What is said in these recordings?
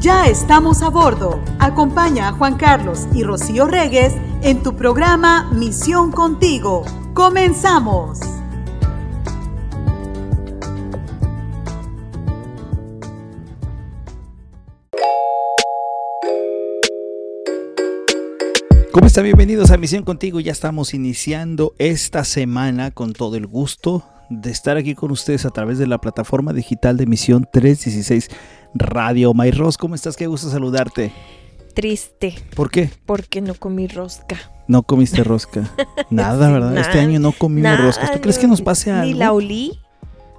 Ya estamos a bordo. Acompaña a Juan Carlos y Rocío Regues en tu programa Misión Contigo. ¡Comenzamos! ¿Cómo están? Bienvenidos a Misión Contigo. Ya estamos iniciando esta semana con todo el gusto de estar aquí con ustedes a través de la plataforma digital de Misión 316 Radio. Mayros, ¿cómo estás? Qué gusto saludarte. Triste. ¿Por qué? Porque no comí rosca. No comiste rosca. Nada, ¿verdad? nada. Este año no comimos Nada, roscas. ¿Tú crees que nos pase Ni algo? la olí.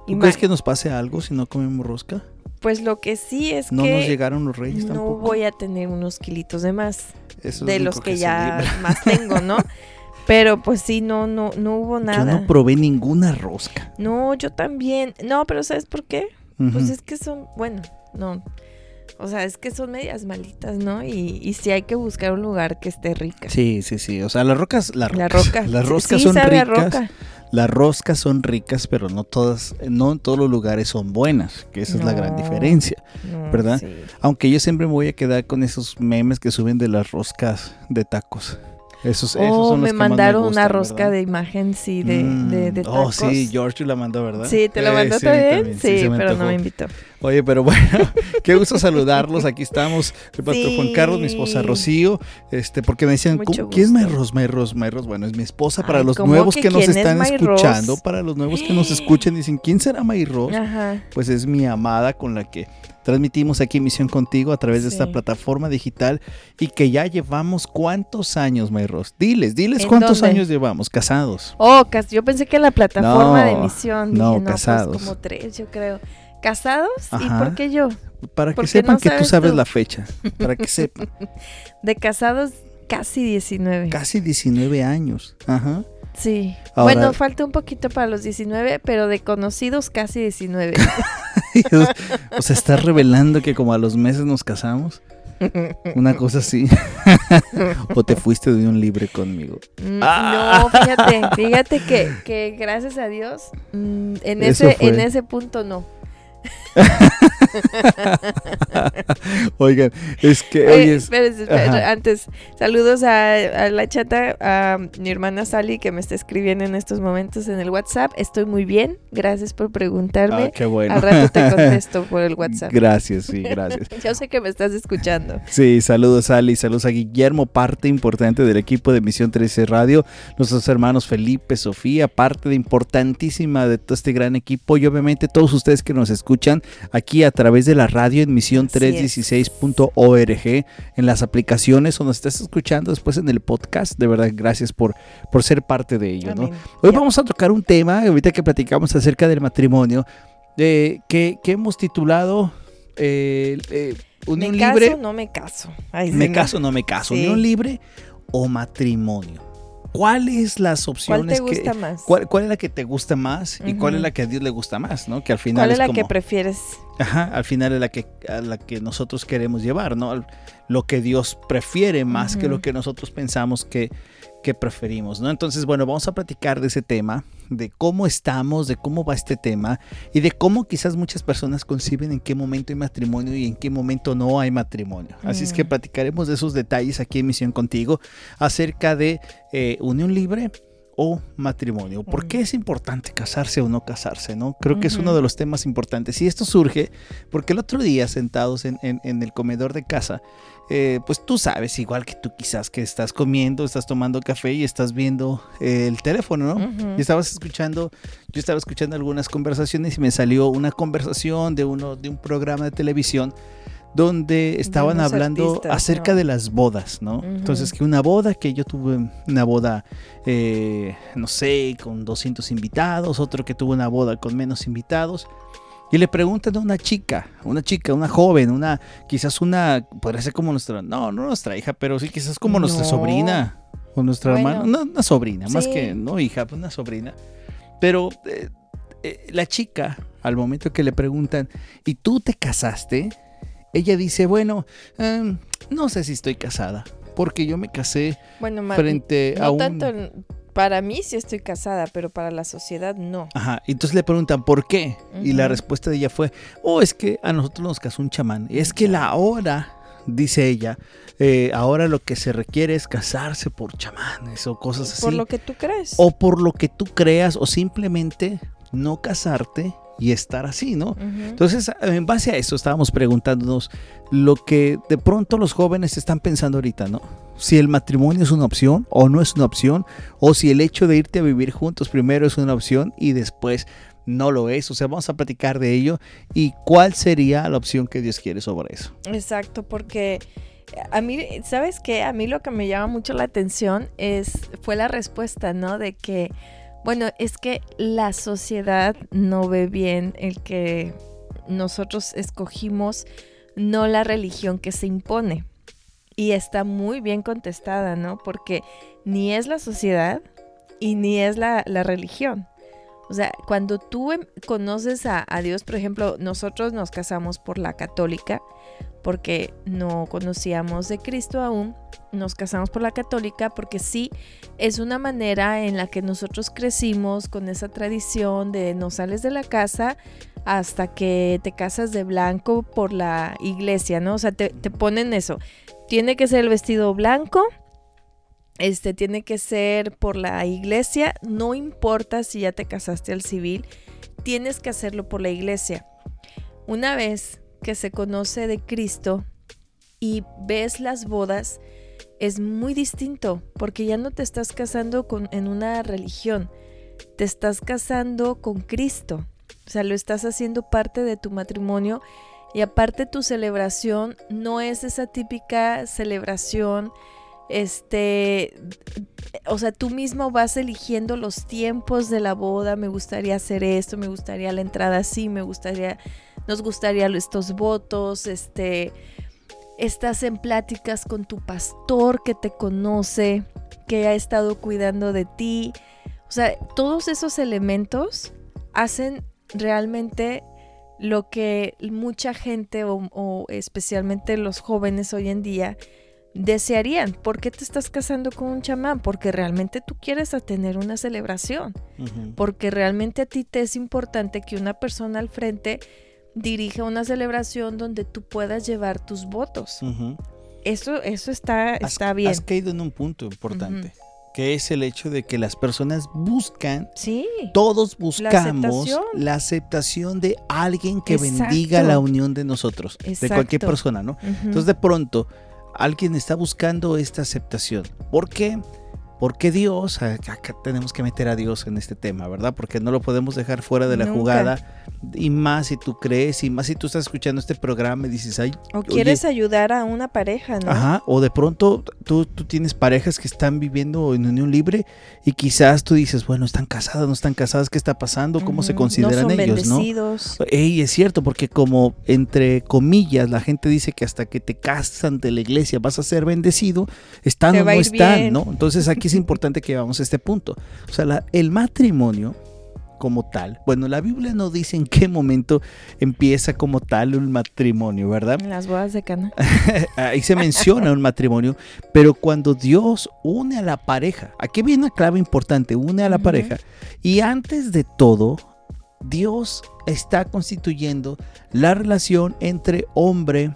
¿Tú crees que nos pase algo si no comemos rosca? Pues lo que sí es No que nos llegaron los reyes no tampoco. voy a tener unos kilitos de más Eso es de lo los que, ya más tengo, ¿no? Pero pues sí, no, no, no hubo Yo nada. no probé ninguna rosca. No, yo también. No, pero ¿sabes por qué? Pues es que son, bueno, no. O sea, es que son medias malitas, ¿no? Y, y sí hay que buscar un lugar que esté rica. Sí, sí, sí. O sea, las rocas, las La rocas, roca. las roscas sí son ricas. roca. Las roscas son ricas, pero no todas, no en todos los lugares son buenas, que esa es la gran diferencia. No, ¿verdad? sí. Aunque yo siempre me voy a quedar con esos memes que suben de las roscas de tacos. Esos, esos Oh, son los me que más mandaron gustan, una rosca ¿verdad? de imagen, sí, de, Mm, de, de Oh, tacos. sí, George la mandó, ¿verdad? Sí, ¿te lo Eh, mandó sí, también? Sí, me pero no me invitó. Oye, pero bueno, qué gusto saludarlos. Aquí estamos, el pastor Sí. Juan Carlos, mi esposa Rocío, este, porque me decían, Mucho ¿cómo- ¿quién es. Mayros? Mayros, Mayros. Bueno, es mi esposa para Ay, los ¿cómo nuevos que que, nos es están Mayros? escuchando, para los nuevos que nos escuchan, dicen, ¿quién será Mayros? Ajá. Pues es mi amada con la que transmitimos aquí Misión Contigo a través de esta plataforma digital y que ya llevamos cuántos años, Mayros. Diles, diles ¿En cuántos dónde? años llevamos casados. Oh, yo pensé que la plataforma de No, no, Dije, no, casados. pues como tres, yo creo. ¿Casados? ¿Y por qué yo? Para que ¿Por qué sepan no que tú sabes sabes tú? la fecha, para que sepan. De casados, casi 19. Casi 19 años. Ajá. Sí. Ahora- Bueno, falta un poquito para los 19, pero de conocidos casi 19. o sea, estás revelando que como a los meses nos casamos. Una cosa así. o te fuiste de un libre conmigo. Mm, Ah. No, fíjate, fíjate que, que gracias a Dios, mm, en, Eso ese, fue. en ese punto no. Oigan, es que Oye, hoy es. espérese, espérese, Ajá. antes, saludos a, a la chata, a mi hermana Sally que me está escribiendo en estos momentos en el WhatsApp. Estoy muy bien, gracias por Ah, preguntarme. qué bueno. Al rato te contesto por el WhatsApp. Gracias, sí, gracias. Yo sé que me estás escuchando. Sí, saludos Ali, saludos a Guillermo, parte importante del equipo de Misión 13 Radio, nuestros hermanos Felipe, Sofía, parte de importantísima de todo este gran equipo y obviamente todos ustedes que nos escuchan aquí a través de la radio en Misión Así 316.org, en las aplicaciones o nos estás escuchando después en el podcast, de verdad gracias por, por ser parte de ello, ¿no? Hoy vamos a tocar un tema, ahorita que platicamos acerca del matrimonio, eh, que, que hemos titulado eh, eh, Unión ¿Me caso Libre. no me caso? Ay, Me sí, caso o no me caso, Sí. unión libre o matrimonio. ¿Cuáles las ¿Cuál opciones te gusta que más? cuál, cuál es la que te gusta más y cuál es la que a Dios le gusta más, ¿no? Que al final ¿Cuál es es la como que prefieres? ajá, al final es la que a la que nosotros queremos llevar, ¿no? Lo que Dios prefiere más que lo que nosotros pensamos que que preferimos, ¿no? Entonces, bueno, vamos a platicar de ese tema, de cómo estamos, de cómo va este tema y de cómo quizás muchas personas conciben en qué momento hay matrimonio y en qué momento no hay matrimonio. Así es que Mm. platicaremos de esos detalles aquí en Misión Contigo acerca de eh, unión libre o matrimonio. ¿Por qué es importante casarse o no casarse? ¿no? Creo que es uno de los temas importantes. Y esto surge porque el otro día, sentados en, en- en el comedor de casa, eh, pues tú sabes, igual que tú quizás, que estás comiendo, estás tomando café y estás viendo eh, el teléfono, ¿no? Ujú. Y estabas escuchando, yo estaba escuchando algunas conversaciones y me salió una conversación de uno de un programa de televisión donde estaban hablando artistas, acerca ¿no? de las bodas, ¿no? Entonces que una boda, que yo tuve una boda, eh, no sé, con 200 invitados, otro que tuvo una boda con menos invitados. Y le preguntan a una chica, una chica, una joven, una, quizás una, podría ser como nuestra, no, no nuestra hija, pero sí quizás como nuestra sobrina o nuestra Bueno. hermana, una, una sobrina, más que no hija, pues una sobrina. Pero eh, eh, la chica, al momento que le preguntan, ¿y tú te casaste? Ella dice, bueno, em, no sé si estoy casada, porque yo me casé Bueno, ma- frente no a un... tanto, en- Para mí sí estoy casada, pero para la sociedad no. Ajá, entonces le preguntan por qué. Y la respuesta de ella fue, oh, es que a nosotros nos casó un chamán. Es que la hora, dice ella, eh, ahora lo que se requiere es casarse por chamanes o cosas así. Por lo que tú crees. O por lo que tú creas o simplemente no casarte y estar así, ¿no? Entonces, en base a eso estábamos preguntándonos lo que de pronto los jóvenes están pensando ahorita, ¿no? Si el matrimonio es una opción o no es una opción, o si el hecho de irte a vivir juntos primero es una opción y después no lo es. O sea, vamos a platicar de ello y cuál sería la opción que Dios quiere sobre eso. Exacto, porque a mí, ¿sabes qué? A mí lo que me llama mucho la atención es, fue la respuesta, ¿no? De que, bueno, es que la sociedad no ve bien el que nosotros escogimos no la religión que se impone. Y está muy bien contestada, ¿no? Porque ni es la sociedad y ni es la, la religión. O sea, cuando tú em- conoces a, Dios, por ejemplo, nosotros nos casamos por la católica, porque no conocíamos de Cristo aún, nos casamos por la católica porque sí es una manera en la que nosotros crecimos con esa tradición de no sales de la casa hasta que te casas de blanco por la iglesia, ¿no? O sea, te ponen eso. Tiene que ser el vestido blanco, este tiene que ser por la iglesia, no importa si ya te casaste al civil, tienes que hacerlo por la iglesia. Una vez que se conoce de Cristo y ves las bodas, es muy distinto, porque ya no te estás casando con, en una religión, te estás casando con Cristo. O sea, lo estás haciendo parte de tu matrimonio y aparte tu celebración no es esa típica celebración este, o sea, tú mismo vas eligiendo los tiempos de la boda, me gustaría hacer esto, me gustaría la entrada así, me gustaría, nos gustaría estos votos, este, estás en pláticas con tu pastor que te conoce, que ha estado cuidando de ti, o sea, todos esos elementos hacen realmente lo que mucha gente o, o especialmente los jóvenes hoy en día desearían. ¿Por qué te estás casando con un chamán? Porque realmente tú quieres tener una celebración. Porque realmente a ti te es importante que una persona al frente dirija una celebración donde tú puedas llevar tus votos. Eso, eso está, Has- está bien. Has caído en un punto importante, que es el hecho de que las personas buscan Sí. todos buscamos aceptación. la aceptación de alguien que Exacto. bendiga la unión de nosotros, de cualquier persona, ¿no? Entonces de pronto alguien está buscando esta aceptación. ¿Por qué? Porque Dios, acá tenemos que meter a Dios en este tema, ¿verdad? Porque no lo podemos dejar fuera de la Nunca. jugada. Y más si tú crees, y más si tú estás escuchando este programa y dices, ay, o oye, quieres ayudar a una pareja, ¿no? Ajá, o de pronto tú, tú tienes parejas que están viviendo en unión libre y quizás tú dices, bueno, están casadas, no están casadas, ¿qué está pasando? ¿Cómo se Ujú. consideran no son ellos, no? bendecidos. Ey, es cierto, porque como entre comillas la gente dice que hasta que te casan de la iglesia vas a ser bendecido, están o no están, bien. ¿no? Entonces aquí es importante que vamos a este punto. O sea, la- el matrimonio como tal, bueno, la Biblia no dice en qué momento empieza como tal un matrimonio, ¿verdad? En las bodas de Cana. Ahí se menciona un matrimonio, pero cuando Dios une a la pareja, aquí viene una clave importante, une a la pareja, y antes de todo, Dios está constituyendo la relación entre hombre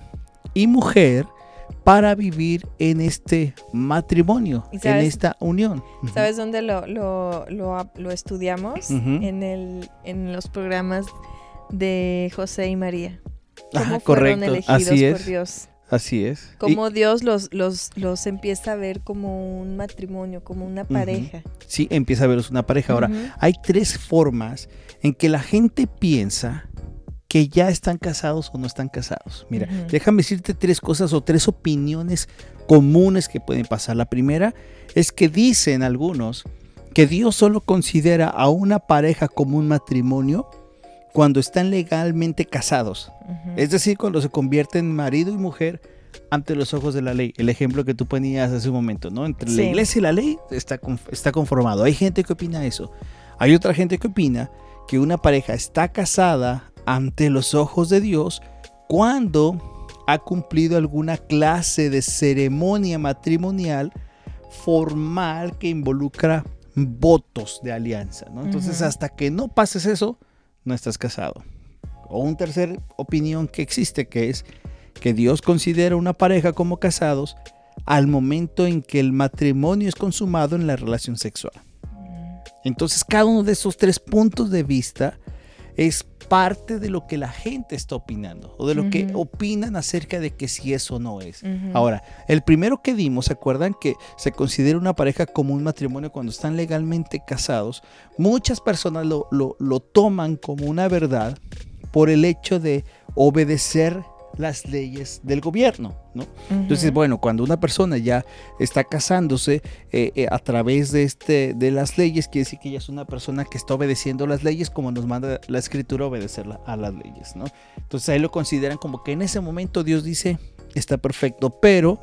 y mujer para vivir en este matrimonio, ¿Y en esta unión. ¿Sabes dónde lo, lo, lo, estudiamos? En, el, en los programas de José y María. ¿Cómo Ajá, fueron correcto, elegidos así por es. Dios? Así es. Y- Cómo Dios los, los, los empieza a ver como un matrimonio, como una pareja. sí, empieza a verlos una pareja. Ahora, hay tres formas en que la gente piensa que ya están casados o no están casados. Mira, déjame decirte tres cosas o tres opiniones comunes que pueden pasar. La primera es que dicen algunos que Dios solo considera a una pareja como un matrimonio cuando están legalmente casados. Es decir, cuando se convierten en marido y mujer ante los ojos de la ley. El ejemplo que tú ponías hace un momento, ¿no? Entre la iglesia y la ley está conformado. Hay gente que opina eso. Hay otra gente que opina que una pareja está casada ante los ojos de Dios cuando ha cumplido alguna clase de ceremonia matrimonial formal que involucra votos de alianza, ¿no? Entonces, hasta que no pases eso, no estás casado. O un tercer opinión que existe, que es que Dios considera una pareja como casados al momento en que el matrimonio es consumado en la relación sexual. Entonces, cada uno de esos tres puntos de vista es parte de lo que la gente está opinando o de lo que opinan acerca de que si eso no es. Ahora, el primero que dimos, ¿se acuerdan que se considera una pareja como un matrimonio cuando están legalmente casados? Muchas personas lo, lo- lo toman como una verdad por el hecho de obedecer las leyes del gobierno, ¿no? Entonces, bueno, cuando una persona ya está casándose eh, eh, a través de, este, de las leyes, quiere decir que ella es una persona que está obedeciendo las leyes como nos manda la escritura a obedecer la- a las leyes, ¿no? Entonces ahí lo consideran como que en ese momento Dios dice, está perfecto, pero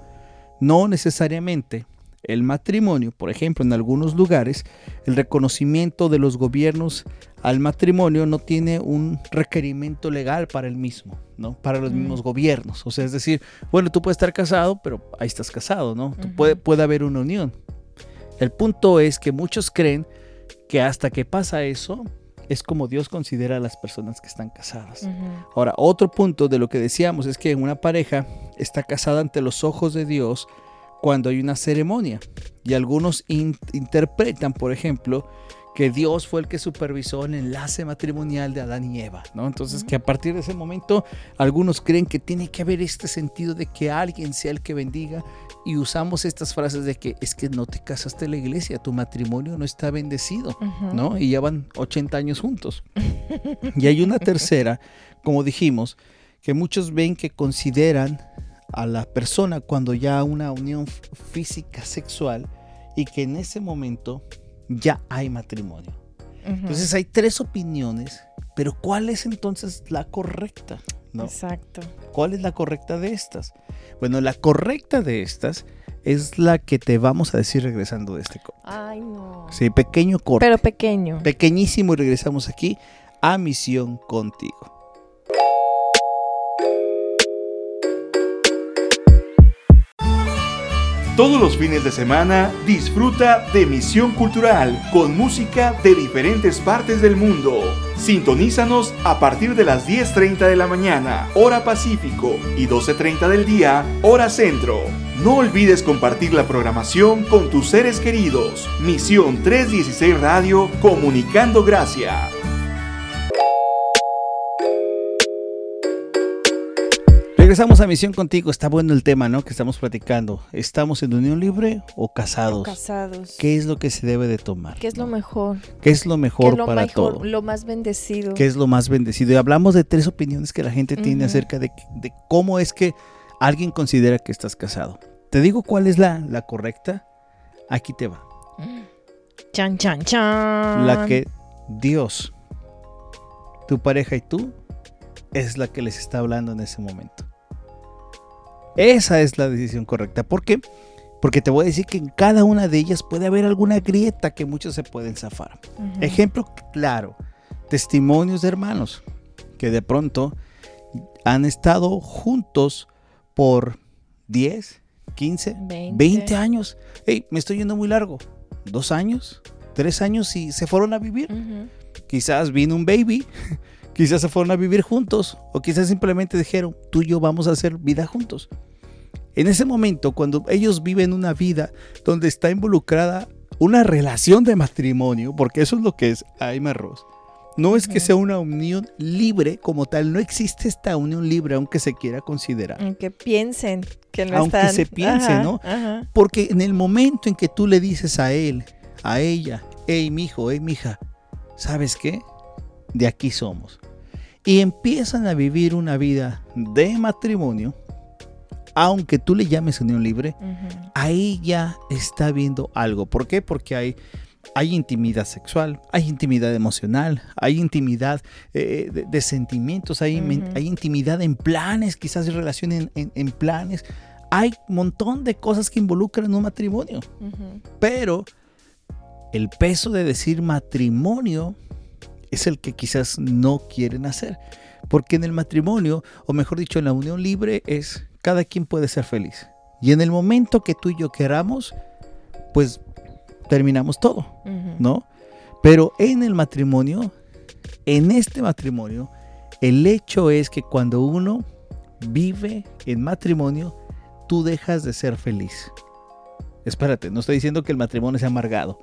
no necesariamente el matrimonio, por ejemplo, en algunos lugares, el reconocimiento de los gobiernos al matrimonio no tiene un requerimiento legal para el mismo, ¿no? Para los Mm. mismos gobiernos. O sea, es decir, bueno, tú puedes estar casado, pero ahí estás casado, ¿no? Puede, puede haber una unión. El punto es que muchos creen que hasta que pasa eso, es como Dios considera a las personas que están casadas. Ahora, otro punto de lo que decíamos es que una pareja está casada ante los ojos de Dios cuando hay una ceremonia. Y algunos in- interpretan, por ejemplo, que Dios fue el que supervisó el enlace matrimonial de Adán y Eva, ¿no? Entonces, que a partir de ese momento, algunos creen que tiene que haber este sentido de que alguien sea el que bendiga y usamos estas frases de que es que no te casaste en la iglesia, tu matrimonio no está bendecido. Ujú. ¿no? Y llevan 80 años juntos. y hay una tercera, como dijimos, que muchos ven que consideran a la persona cuando ya una unión física sexual y que en ese momento ya hay matrimonio. Entonces hay tres opiniones, pero ¿cuál es entonces la correcta? ¿no? Exacto. ¿Cuál es la correcta de estas? Bueno, la correcta de estas es la que te vamos a decir regresando de este corte. Ay, no. Sí, pequeño corte Pero pequeño. pequeñísimo y regresamos aquí a Misión Contigo. Todos los fines de semana disfruta de Misión Cultural con música de diferentes partes del mundo. Sintonízanos a partir de las 10.30 de la mañana, hora Pacífico, y 12.30 del día, hora Centro. No olvides compartir la programación con tus seres queridos. Misión 316 Radio, comunicando gracia. Regresamos a Misión Contigo. Está bueno el tema, ¿no? Que estamos platicando. ¿Estamos en unión libre o casados? Casados. ¿Qué es lo que se debe de tomar? ¿Qué es lo mejor? ¿Qué es lo ¿Qué mejor es lo para mejor? todo? Lo más bendecido. ¿Qué es lo más bendecido? Y hablamos de tres opiniones que la gente tiene acerca de, de cómo es que alguien considera que estás casado. Te digo cuál es la, la correcta. Aquí te va. Chan, chan, chan. La que Dios, tu pareja y tú, es la que les está hablando en ese momento. Esa es la decisión correcta. ¿Por qué? Porque te voy a decir que en cada una de ellas puede haber alguna grieta que muchos se pueden zafar. Ejemplo claro, testimonios de hermanos que de pronto han estado juntos por 10, 15, 20, 20. años. Hey, me estoy yendo muy largo. ¿Dos años? ¿Tres años y se fueron a vivir? Quizás vino un baby, quizás se fueron a vivir juntos o quizás simplemente dijeron, tú y yo vamos a hacer vida juntos. En ese momento, cuando ellos viven una vida donde está involucrada una relación de matrimonio, porque eso es lo que es Aime Ross, no es que sea una unión libre como tal, no existe esta unión libre aunque se quiera considerar. Aunque piensen que lo Aunque están. se piense, Ajá, ¿no? Ajá. Porque en el momento en que tú le dices a él, a ella, hey, mijo, hey, mija, ¿sabes qué? De aquí somos. Y empiezan a vivir una vida de matrimonio, aunque tú le llames unión libre, ahí ya está viendo algo. ¿Por qué? Porque hay, hay intimidad sexual, hay intimidad emocional, hay intimidad eh, de, de sentimientos, hay, intimidad en planes, quizás hay relación en, en- en planes. Hay un montón de cosas que involucran un matrimonio. Pero el peso de decir matrimonio es el que quizás no quieren hacer. Porque en el matrimonio, o mejor dicho, en la unión libre, es cada quien puede ser feliz. Y en el momento que tú y yo queramos, pues terminamos todo. ¿no? Pero en el matrimonio, en este matrimonio, el hecho es que cuando uno vive en matrimonio, tú dejas de ser feliz. Espérate, no estoy diciendo que el matrimonio sea amargado,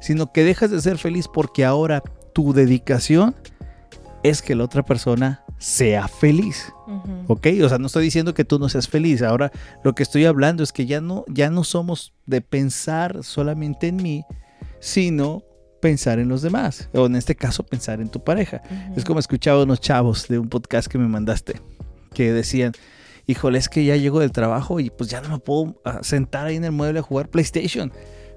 sino que dejas de ser feliz porque ahora tu dedicación es que la otra persona sea feliz. ¿Ok? O sea, no estoy diciendo que tú no seas feliz. Ahora lo que estoy hablando es que ya no, ya no somos de pensar solamente en mí, sino pensar en los demás. O en este caso, pensar en tu pareja. Es como escuchaba unos chavos de un podcast que me mandaste, que decían, híjole, es que ya llego del trabajo y pues ya no me puedo ah, sentar ahí en el mueble a jugar PlayStation.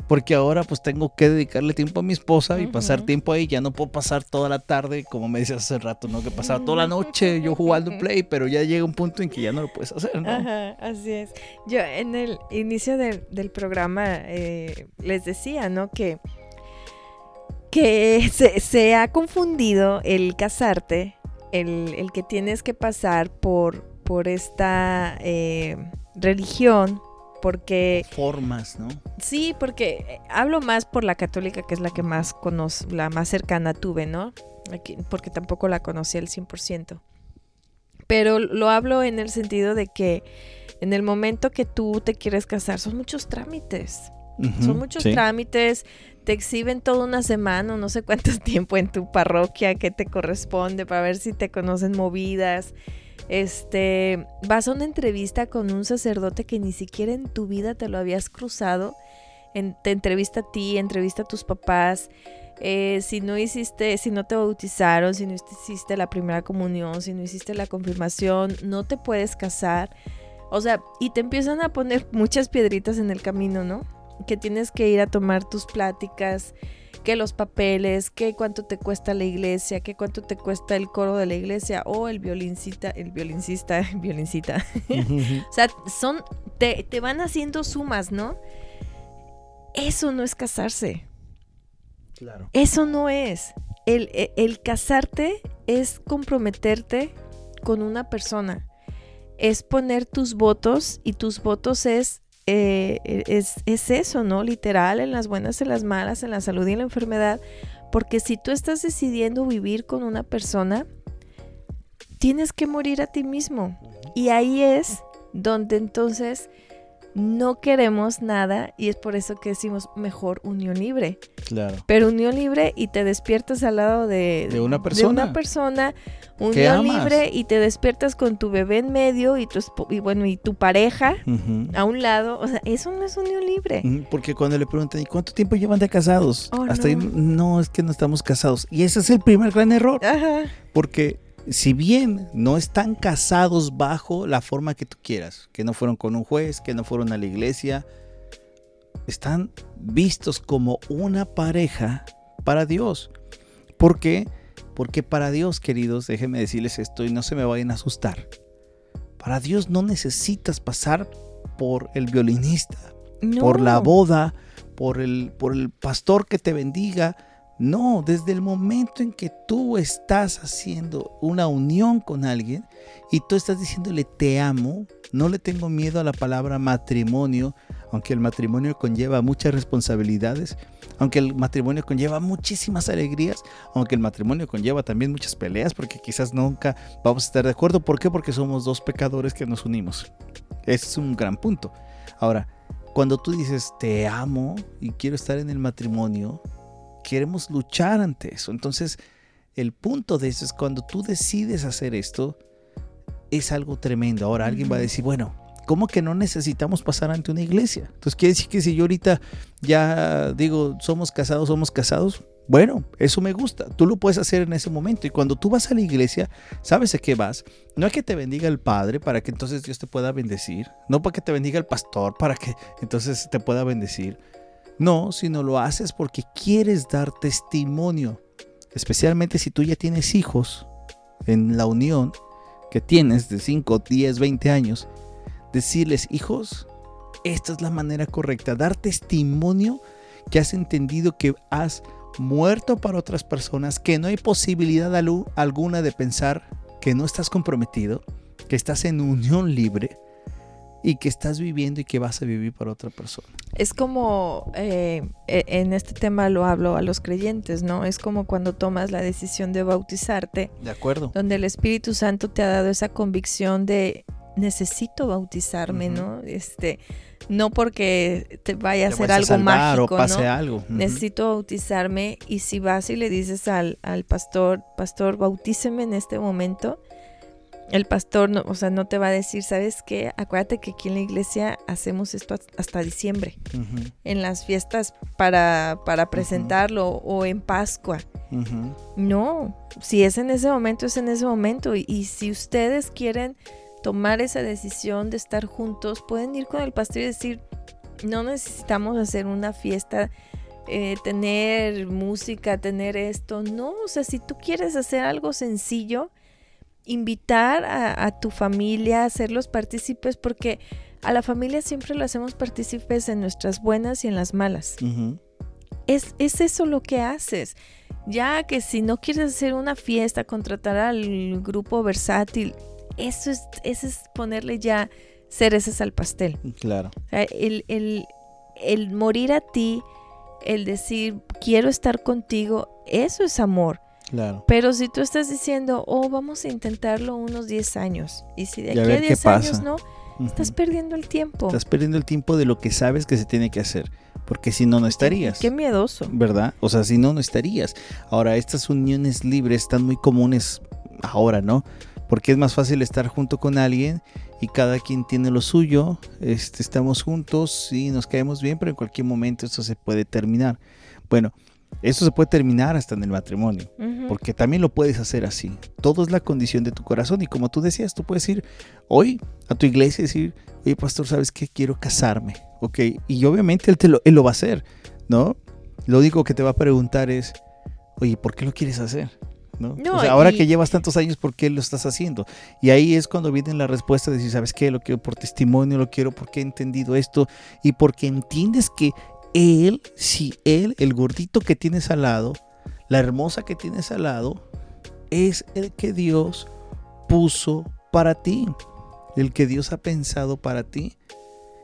Porque ahora pues tengo que dedicarle tiempo a mi esposa y pasar tiempo ahí. Ya no puedo pasar toda la tarde, como me decías hace rato, ¿no? Que pasaba toda la noche yo jugando Play, pero ya llega un punto en que ya no lo puedes hacer, ¿no? Ajá, así es. Yo en el inicio del, del programa eh, les decía, ¿no? Que, que se, se ha confundido el casarte, el, el que tienes que pasar por, por esta eh, religión, porque Formas, ¿no? Sí, porque eh, hablo más por la católica, que es la que más conozco, la más cercana tuve, ¿no? Aquí- porque tampoco la conocí al 100%. Pero lo hablo en el sentido de que en el momento que tú te quieres casar, son muchos trámites. Son muchos sí. trámites, te exhiben toda una semana no sé cuánto tiempo en tu parroquia que te corresponde para ver si te conocen movidas. Este, vas a una entrevista con un sacerdote que ni siquiera en tu vida te lo habías cruzado. Te entrevista a ti, entrevista a tus papás. Eh, si no hiciste, si no te bautizaron, si no hiciste la primera comunión, si no hiciste la confirmación, no te puedes casar. O sea, y te empiezan a poner muchas piedritas en el camino, ¿no? Que tienes que ir a tomar tus pláticas, que los papeles, que cuánto te cuesta la iglesia, que cuánto te cuesta el coro de la iglesia o el violincita, el violincista, violincita. O sea, son, te, te van haciendo sumas, ¿no? Eso no es casarse. Claro. Eso no es. El, el- el casarte es comprometerte con una persona. Es poner tus votos y tus votos es, eh, es, es eso, ¿no? Literal, en las buenas, en las malas, en la salud y en la enfermedad. Porque si tú estás decidiendo vivir con una persona, tienes que morir a ti mismo. Y ahí es donde entonces no queremos nada y es por eso que decimos mejor unión libre. Claro. Pero unión libre y te despiertas al lado de, De una De persona. una persona, unión libre y te despiertas con tu bebé en medio y tu y bueno y tu pareja a un lado, o sea, eso no es unión libre. Ujú, Porque cuando le preguntan, ¿y cuánto tiempo llevan de casados? Oh, Hasta ahí, no, es que no estamos casados. Y ese es el primer gran error. Ajá. Porque si bien no están casados bajo la forma que tú quieras, que no fueron con un juez, que no fueron a la iglesia, están vistos como una pareja para Dios. ¿Por qué? Porque para Dios, queridos, déjenme decirles esto y no se me vayan a asustar. Para Dios no necesitas pasar por el violinista, por la boda, por el, por el pastor que te bendiga. No, desde el momento en que tú estás haciendo una unión con alguien y tú estás diciéndole te amo, no le tengo miedo a la palabra matrimonio, aunque el matrimonio conlleva muchas responsabilidades, aunque el matrimonio conlleva muchísimas alegrías, aunque el matrimonio conlleva también muchas peleas, porque quizás nunca vamos a estar de acuerdo. ¿Por qué? Porque somos dos pecadores que nos unimos. Ese es un gran punto. Ahora, cuando tú dices te amo y quiero estar en el matrimonio, queremos luchar ante eso. Entonces, el punto de eso es cuando tú decides hacer esto, es algo tremendo. Ahora alguien va a decir, bueno, ¿cómo que no necesitamos pasar ante una iglesia? Entonces, quiere decir que si yo ahorita ya digo, somos casados, somos casados, bueno, eso me gusta. Tú lo puedes hacer en ese momento. Y cuando tú vas a la iglesia, ¿sabes a qué vas? No es que te bendiga el Padre para que entonces Dios te pueda bendecir. No para que te bendiga el pastor para que entonces te pueda bendecir. No, sino lo haces porque quieres dar testimonio. Especialmente si tú ya tienes hijos en la unión que tienes de 5, 10, 20 años. Decirles, hijos, esta es la manera correcta. Dar testimonio que has entendido que has muerto para otras personas, que no hay posibilidad alguna de pensar que no estás comprometido, que estás en unión libre y que estás viviendo y que vas a vivir para otra persona. Es como, eh, e, en este tema lo hablo a los creyentes, ¿no? Es como cuando tomas la decisión de bautizarte. De acuerdo. Donde el Espíritu Santo te ha dado esa convicción de necesito bautizarme, ¿no? Este, no porque te vaya a hacer algo mágico, o pase algo. Necesito bautizarme y si vas y le dices al, al pastor, pastor, bautíceme en este momento, el pastor, no, o sea, no te va a decir, ¿sabes qué? Acuérdate que aquí en la iglesia hacemos esto hasta diciembre, en las fiestas para, para presentarlo o en Pascua. No, si es en ese momento, es en ese momento. Y, si ustedes quieren tomar esa decisión de estar juntos, pueden ir con el pastor y decir, no necesitamos hacer una fiesta. Eh, tener música, tener esto, no, o sea, si tú quieres hacer algo sencillo, invitar a, tu familia, hacerlos partícipes, porque a la familia siempre lo hacemos partícipes en nuestras buenas y en las malas. es, es, eso lo que haces. Ya que si no quieres hacer una fiesta, contratar al grupo versátil, eso es, eso es ponerle ya cerezas al pastel. Claro. el, el, el morir a ti, el decir quiero estar contigo, eso es amor. Pero si tú estás diciendo, oh, vamos a intentarlo unos 10 años, y si de aquí a 10 años no, estás perdiendo el tiempo. Estás perdiendo el tiempo de lo que sabes que se tiene que hacer, porque si no, no estarías. Qué miedoso. ¿Verdad? O sea, si no, no estarías. Ahora, estas uniones libres están muy comunes ahora, ¿no? Porque es más fácil estar junto con alguien y cada quien tiene lo suyo, este, estamos juntos y nos caemos bien, pero en cualquier momento esto se puede terminar. Bueno, eso se puede terminar hasta en el matrimonio, porque también lo puedes hacer así. Todo es la condición de tu corazón y como tú decías, tú puedes ir hoy a tu iglesia y decir, oye pastor, ¿sabes qué? Quiero casarme, ¿ok? Y obviamente él, te lo, él lo va a hacer, ¿no? Lo único que te va a preguntar es, oye, ¿por qué lo quieres hacer? ¿No? o sea, ahora que llevas tantos años, ¿por qué lo estás haciendo? Y ahí es cuando viene la respuesta de decir, ¿sabes qué? Lo quiero por testimonio, lo quiero porque he entendido esto y porque entiendes que él, si él, el gordito que tienes al lado, la hermosa que tienes al lado, es el que Dios puso para ti, el que Dios ha pensado para ti.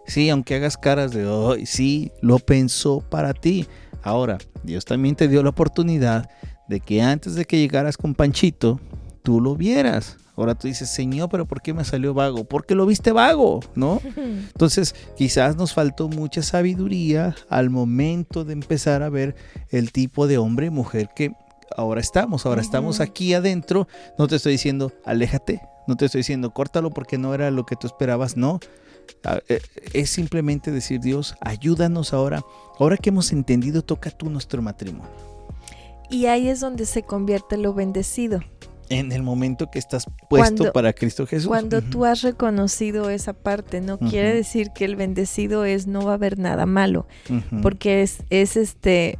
Sí, aunque hagas caras de hoy, sí, lo pensó para ti. Ahora, Dios también te dio la oportunidad de que antes de que llegaras con Panchito, tú lo vieras. Ahora tú dices, Señor, pero ¿por qué me salió vago? Porque lo viste vago, ¿no? Entonces, quizás nos faltó mucha sabiduría al momento de empezar a ver el tipo de hombre y mujer que ahora estamos. Ahora estamos aquí adentro. No te estoy diciendo, aléjate. No te estoy diciendo, córtalo porque no era lo que tú esperabas. No. Eh, es simplemente decir, Dios, ayúdanos ahora. Ahora que hemos entendido, toca tú nuestro matrimonio. Y ahí es donde se convierte lo bendecido en el momento que estás puesto para Cristo Jesús. Cuando tú has reconocido esa parte, no quiere decir que el bendecido es no va a haber nada malo, porque es, es este,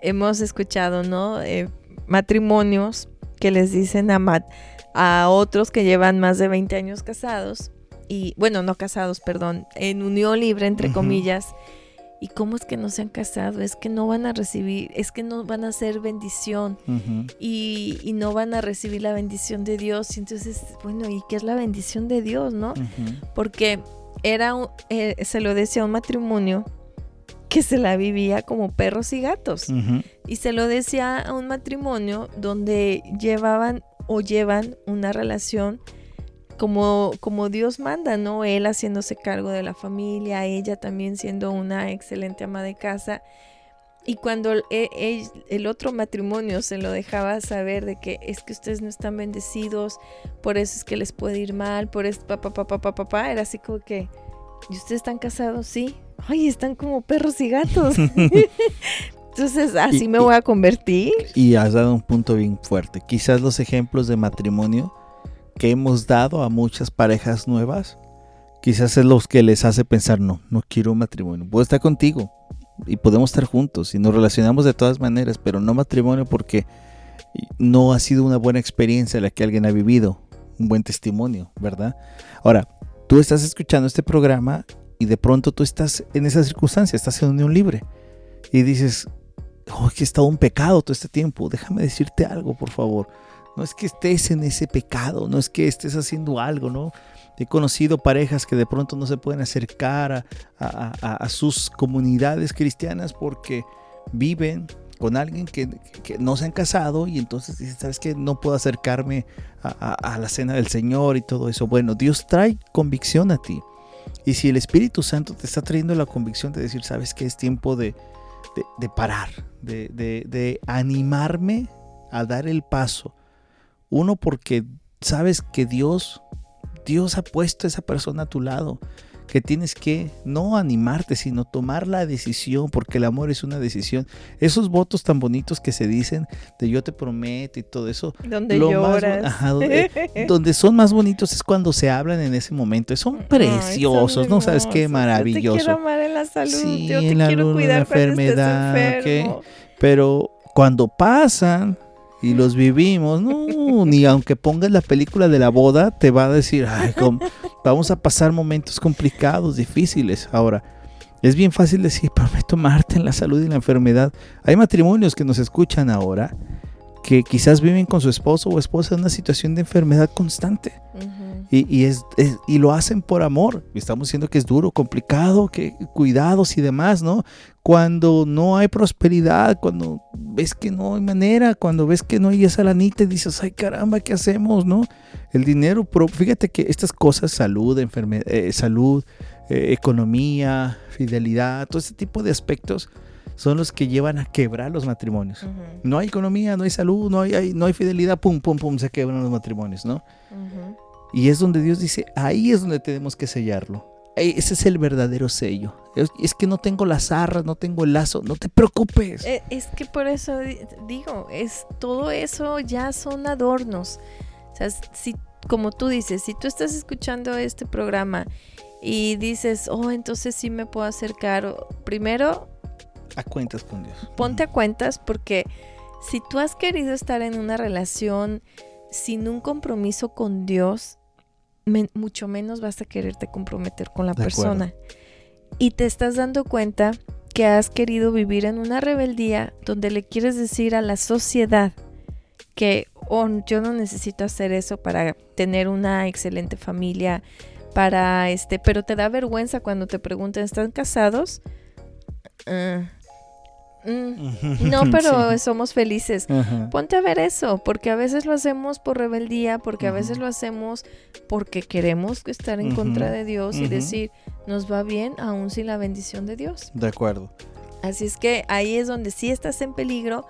hemos escuchado, ¿no? Eh, matrimonios que les dicen a, a otros que llevan más de 20 años casados, y bueno, no casados, perdón, en unión libre, entre comillas, ¿Y cómo es que no se han casado? Es que no van a recibir, es que no van a ser bendición y, no van a recibir la bendición de Dios. Y entonces, bueno, ¿y qué es la bendición de Dios, no? Porque era, eh, se lo decía un matrimonio que se la vivía como perros y gatos. Y se lo decía a un matrimonio donde llevaban o llevan una relación como, como Dios manda, ¿no? Él haciéndose cargo de la familia, ella también siendo una excelente ama de casa. Y cuando el, e, el, otro matrimonio se lo dejaba saber de que es que ustedes no están bendecidos, por eso es que les puede ir mal, por eso, papá, papá, papá, papá, era así como que, ¿y ustedes están casados? Sí. Ay, están como perros y gatos. Entonces, así me voy a convertir. Y has dado un punto bien fuerte. Quizás los ejemplos de matrimonio que hemos dado a muchas parejas nuevas, quizás es los que les hace pensar, no, no quiero un matrimonio, puedo estar contigo y podemos estar juntos y nos relacionamos de todas maneras, pero no matrimonio porque no ha sido una buena experiencia la que alguien ha vivido, un buen testimonio, ¿verdad? Ahora, tú estás escuchando este programa y de pronto tú estás en esa circunstancia, estás en unión libre y dices, oh, que he estado un pecado todo este tiempo, déjame decirte algo, por favor no es que estés en ese pecado, no es que estés haciendo algo, ¿no? He conocido parejas que de pronto no se pueden acercar a, sus comunidades cristianas porque viven con alguien que, no se han casado y entonces dicen, ¿sabes qué? No puedo acercarme a, la cena del Señor y todo eso. Bueno, Dios trae convicción a ti. Y si el Espíritu Santo te está trayendo la convicción de decir, ¿sabes qué? Es tiempo de, parar, de, de animarme a dar el paso. Uno, porque sabes que Dios Dios ha puesto a esa persona a tu lado, que tienes que no animarte, sino tomar la decisión, porque el amor es una decisión. Esos votos tan bonitos que se dicen de yo te prometo y todo eso. Donde lloras. donde, son más bonitos es cuando se hablan en ese momento. Son preciosos, ¿no? ¿Sabes qué? Maravilloso. Yo te quiero amar en la salud, yo te quiero cuidar la enfermedad, pero cuando pasan y los vivimos, no, ni aunque pongas la película de la boda, te va a decir, Ay, vamos a pasar momentos complicados, difíciles. Ahora, es bien fácil decir, prometo amarte en la salud y la enfermedad. Hay matrimonios que nos escuchan ahora que quizás viven con su esposo o esposa en una situación de enfermedad constante. Y, es, y lo hacen por amor. Estamos diciendo que es duro, complicado, que cuidados y demás, ¿no? Cuando no hay prosperidad, cuando ves que no hay manera, cuando ves que no hay esa lanita y dices, ay caramba, ¿qué hacemos, no? El dinero, pero fíjate que estas cosas, salud, enfermedad, eh, salud, eh, economía, fidelidad, todo ese tipo de aspectos, son los que llevan a quebrar los matrimonios. No hay economía, no hay salud, no hay, no hay fidelidad, pum, pum, pum, se quebran los matrimonios, ¿no? Y es donde Dios dice, ahí es donde tenemos que sellarlo. Ese es el verdadero sello. Es, que no tengo las arras, no tengo el lazo, no te preocupes. Eh, es que por eso digo, es todo eso ya son adornos. O sea, si, como tú dices, si tú estás escuchando este programa y dices, oh, entonces sí me puedo acercar, primero a cuentas con Dios. Ponte a cuentas porque si tú has querido estar en una relación sin un compromiso con Dios, mucho menos vas a quererte comprometer con la persona. Y te estás dando cuenta que has querido vivir en una rebeldía donde le quieres decir a la sociedad que oh, yo no necesito hacer eso para tener una excelente familia, para este, pero te da vergüenza cuando te preguntan, ¿están casados? Uh, Mm, no, pero somos felices. Ponte a ver eso, porque a veces lo hacemos por rebeldía, porque a veces lo hacemos porque queremos estar en contra de Dios y decir, nos va bien aún sin la bendición de Dios. De acuerdo. Así es que ahí es donde sí estás en peligro,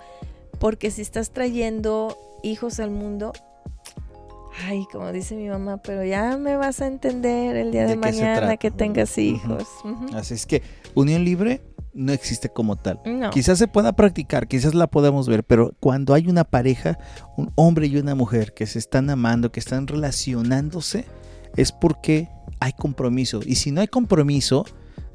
porque si estás trayendo hijos al mundo, ay, como dice mi mamá, pero ya me vas a entender el día de, mañana que tengas hijos. Así es que unión libre no existe como tal. Quizás se pueda practicar, quizás la podamos ver, pero cuando hay una pareja, un hombre y una mujer que se están amando, que están relacionándose, es porque hay compromiso. Y si no hay compromiso,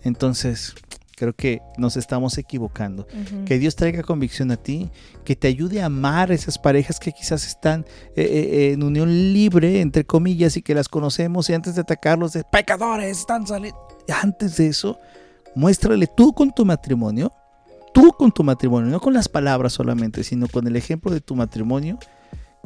entonces creo que nos estamos equivocando. Que Dios traiga convicción a ti, que te ayude a amar a esas parejas que quizás están eh, eh, en unión libre, entre comillas, y que las conocemos y antes de atacarlos de pecadores, están saliendo. Antes de eso, Muéstrale tú con tu matrimonio, tú con tu matrimonio, no con las palabras solamente, sino con el ejemplo de tu matrimonio,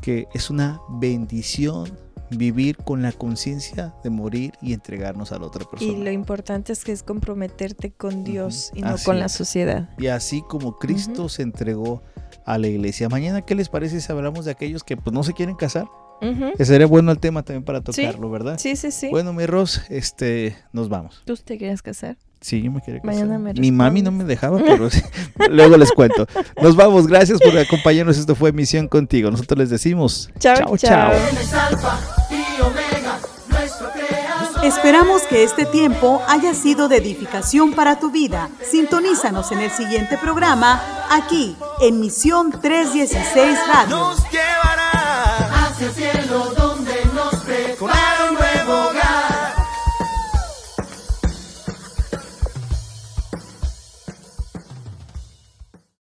que es una bendición vivir con la conciencia de morir y entregarnos a la otra persona. Y lo importante es que es comprometerte con Dios y no con la sociedad. Y así como Cristo se entregó a la iglesia. Mañana, ¿qué les parece si hablamos de aquellos que pues, no se quieren casar? Que sería bueno el tema también para tocarlo, ¿verdad? Sí, sí, sí. Bueno, mi Ros, este, nos vamos. ¿Tú te quieres casar? Sí, yo me quería casar. Mi mami no me dejaba, pero luego les cuento. Nos vamos, gracias por acompañarnos. Esto fue Misión Contigo. Nosotros les decimos chao, chao. Esperamos que este tiempo haya sido de edificación para tu vida. Sintonízanos en el siguiente programa, aquí, en Misión 316 Radio.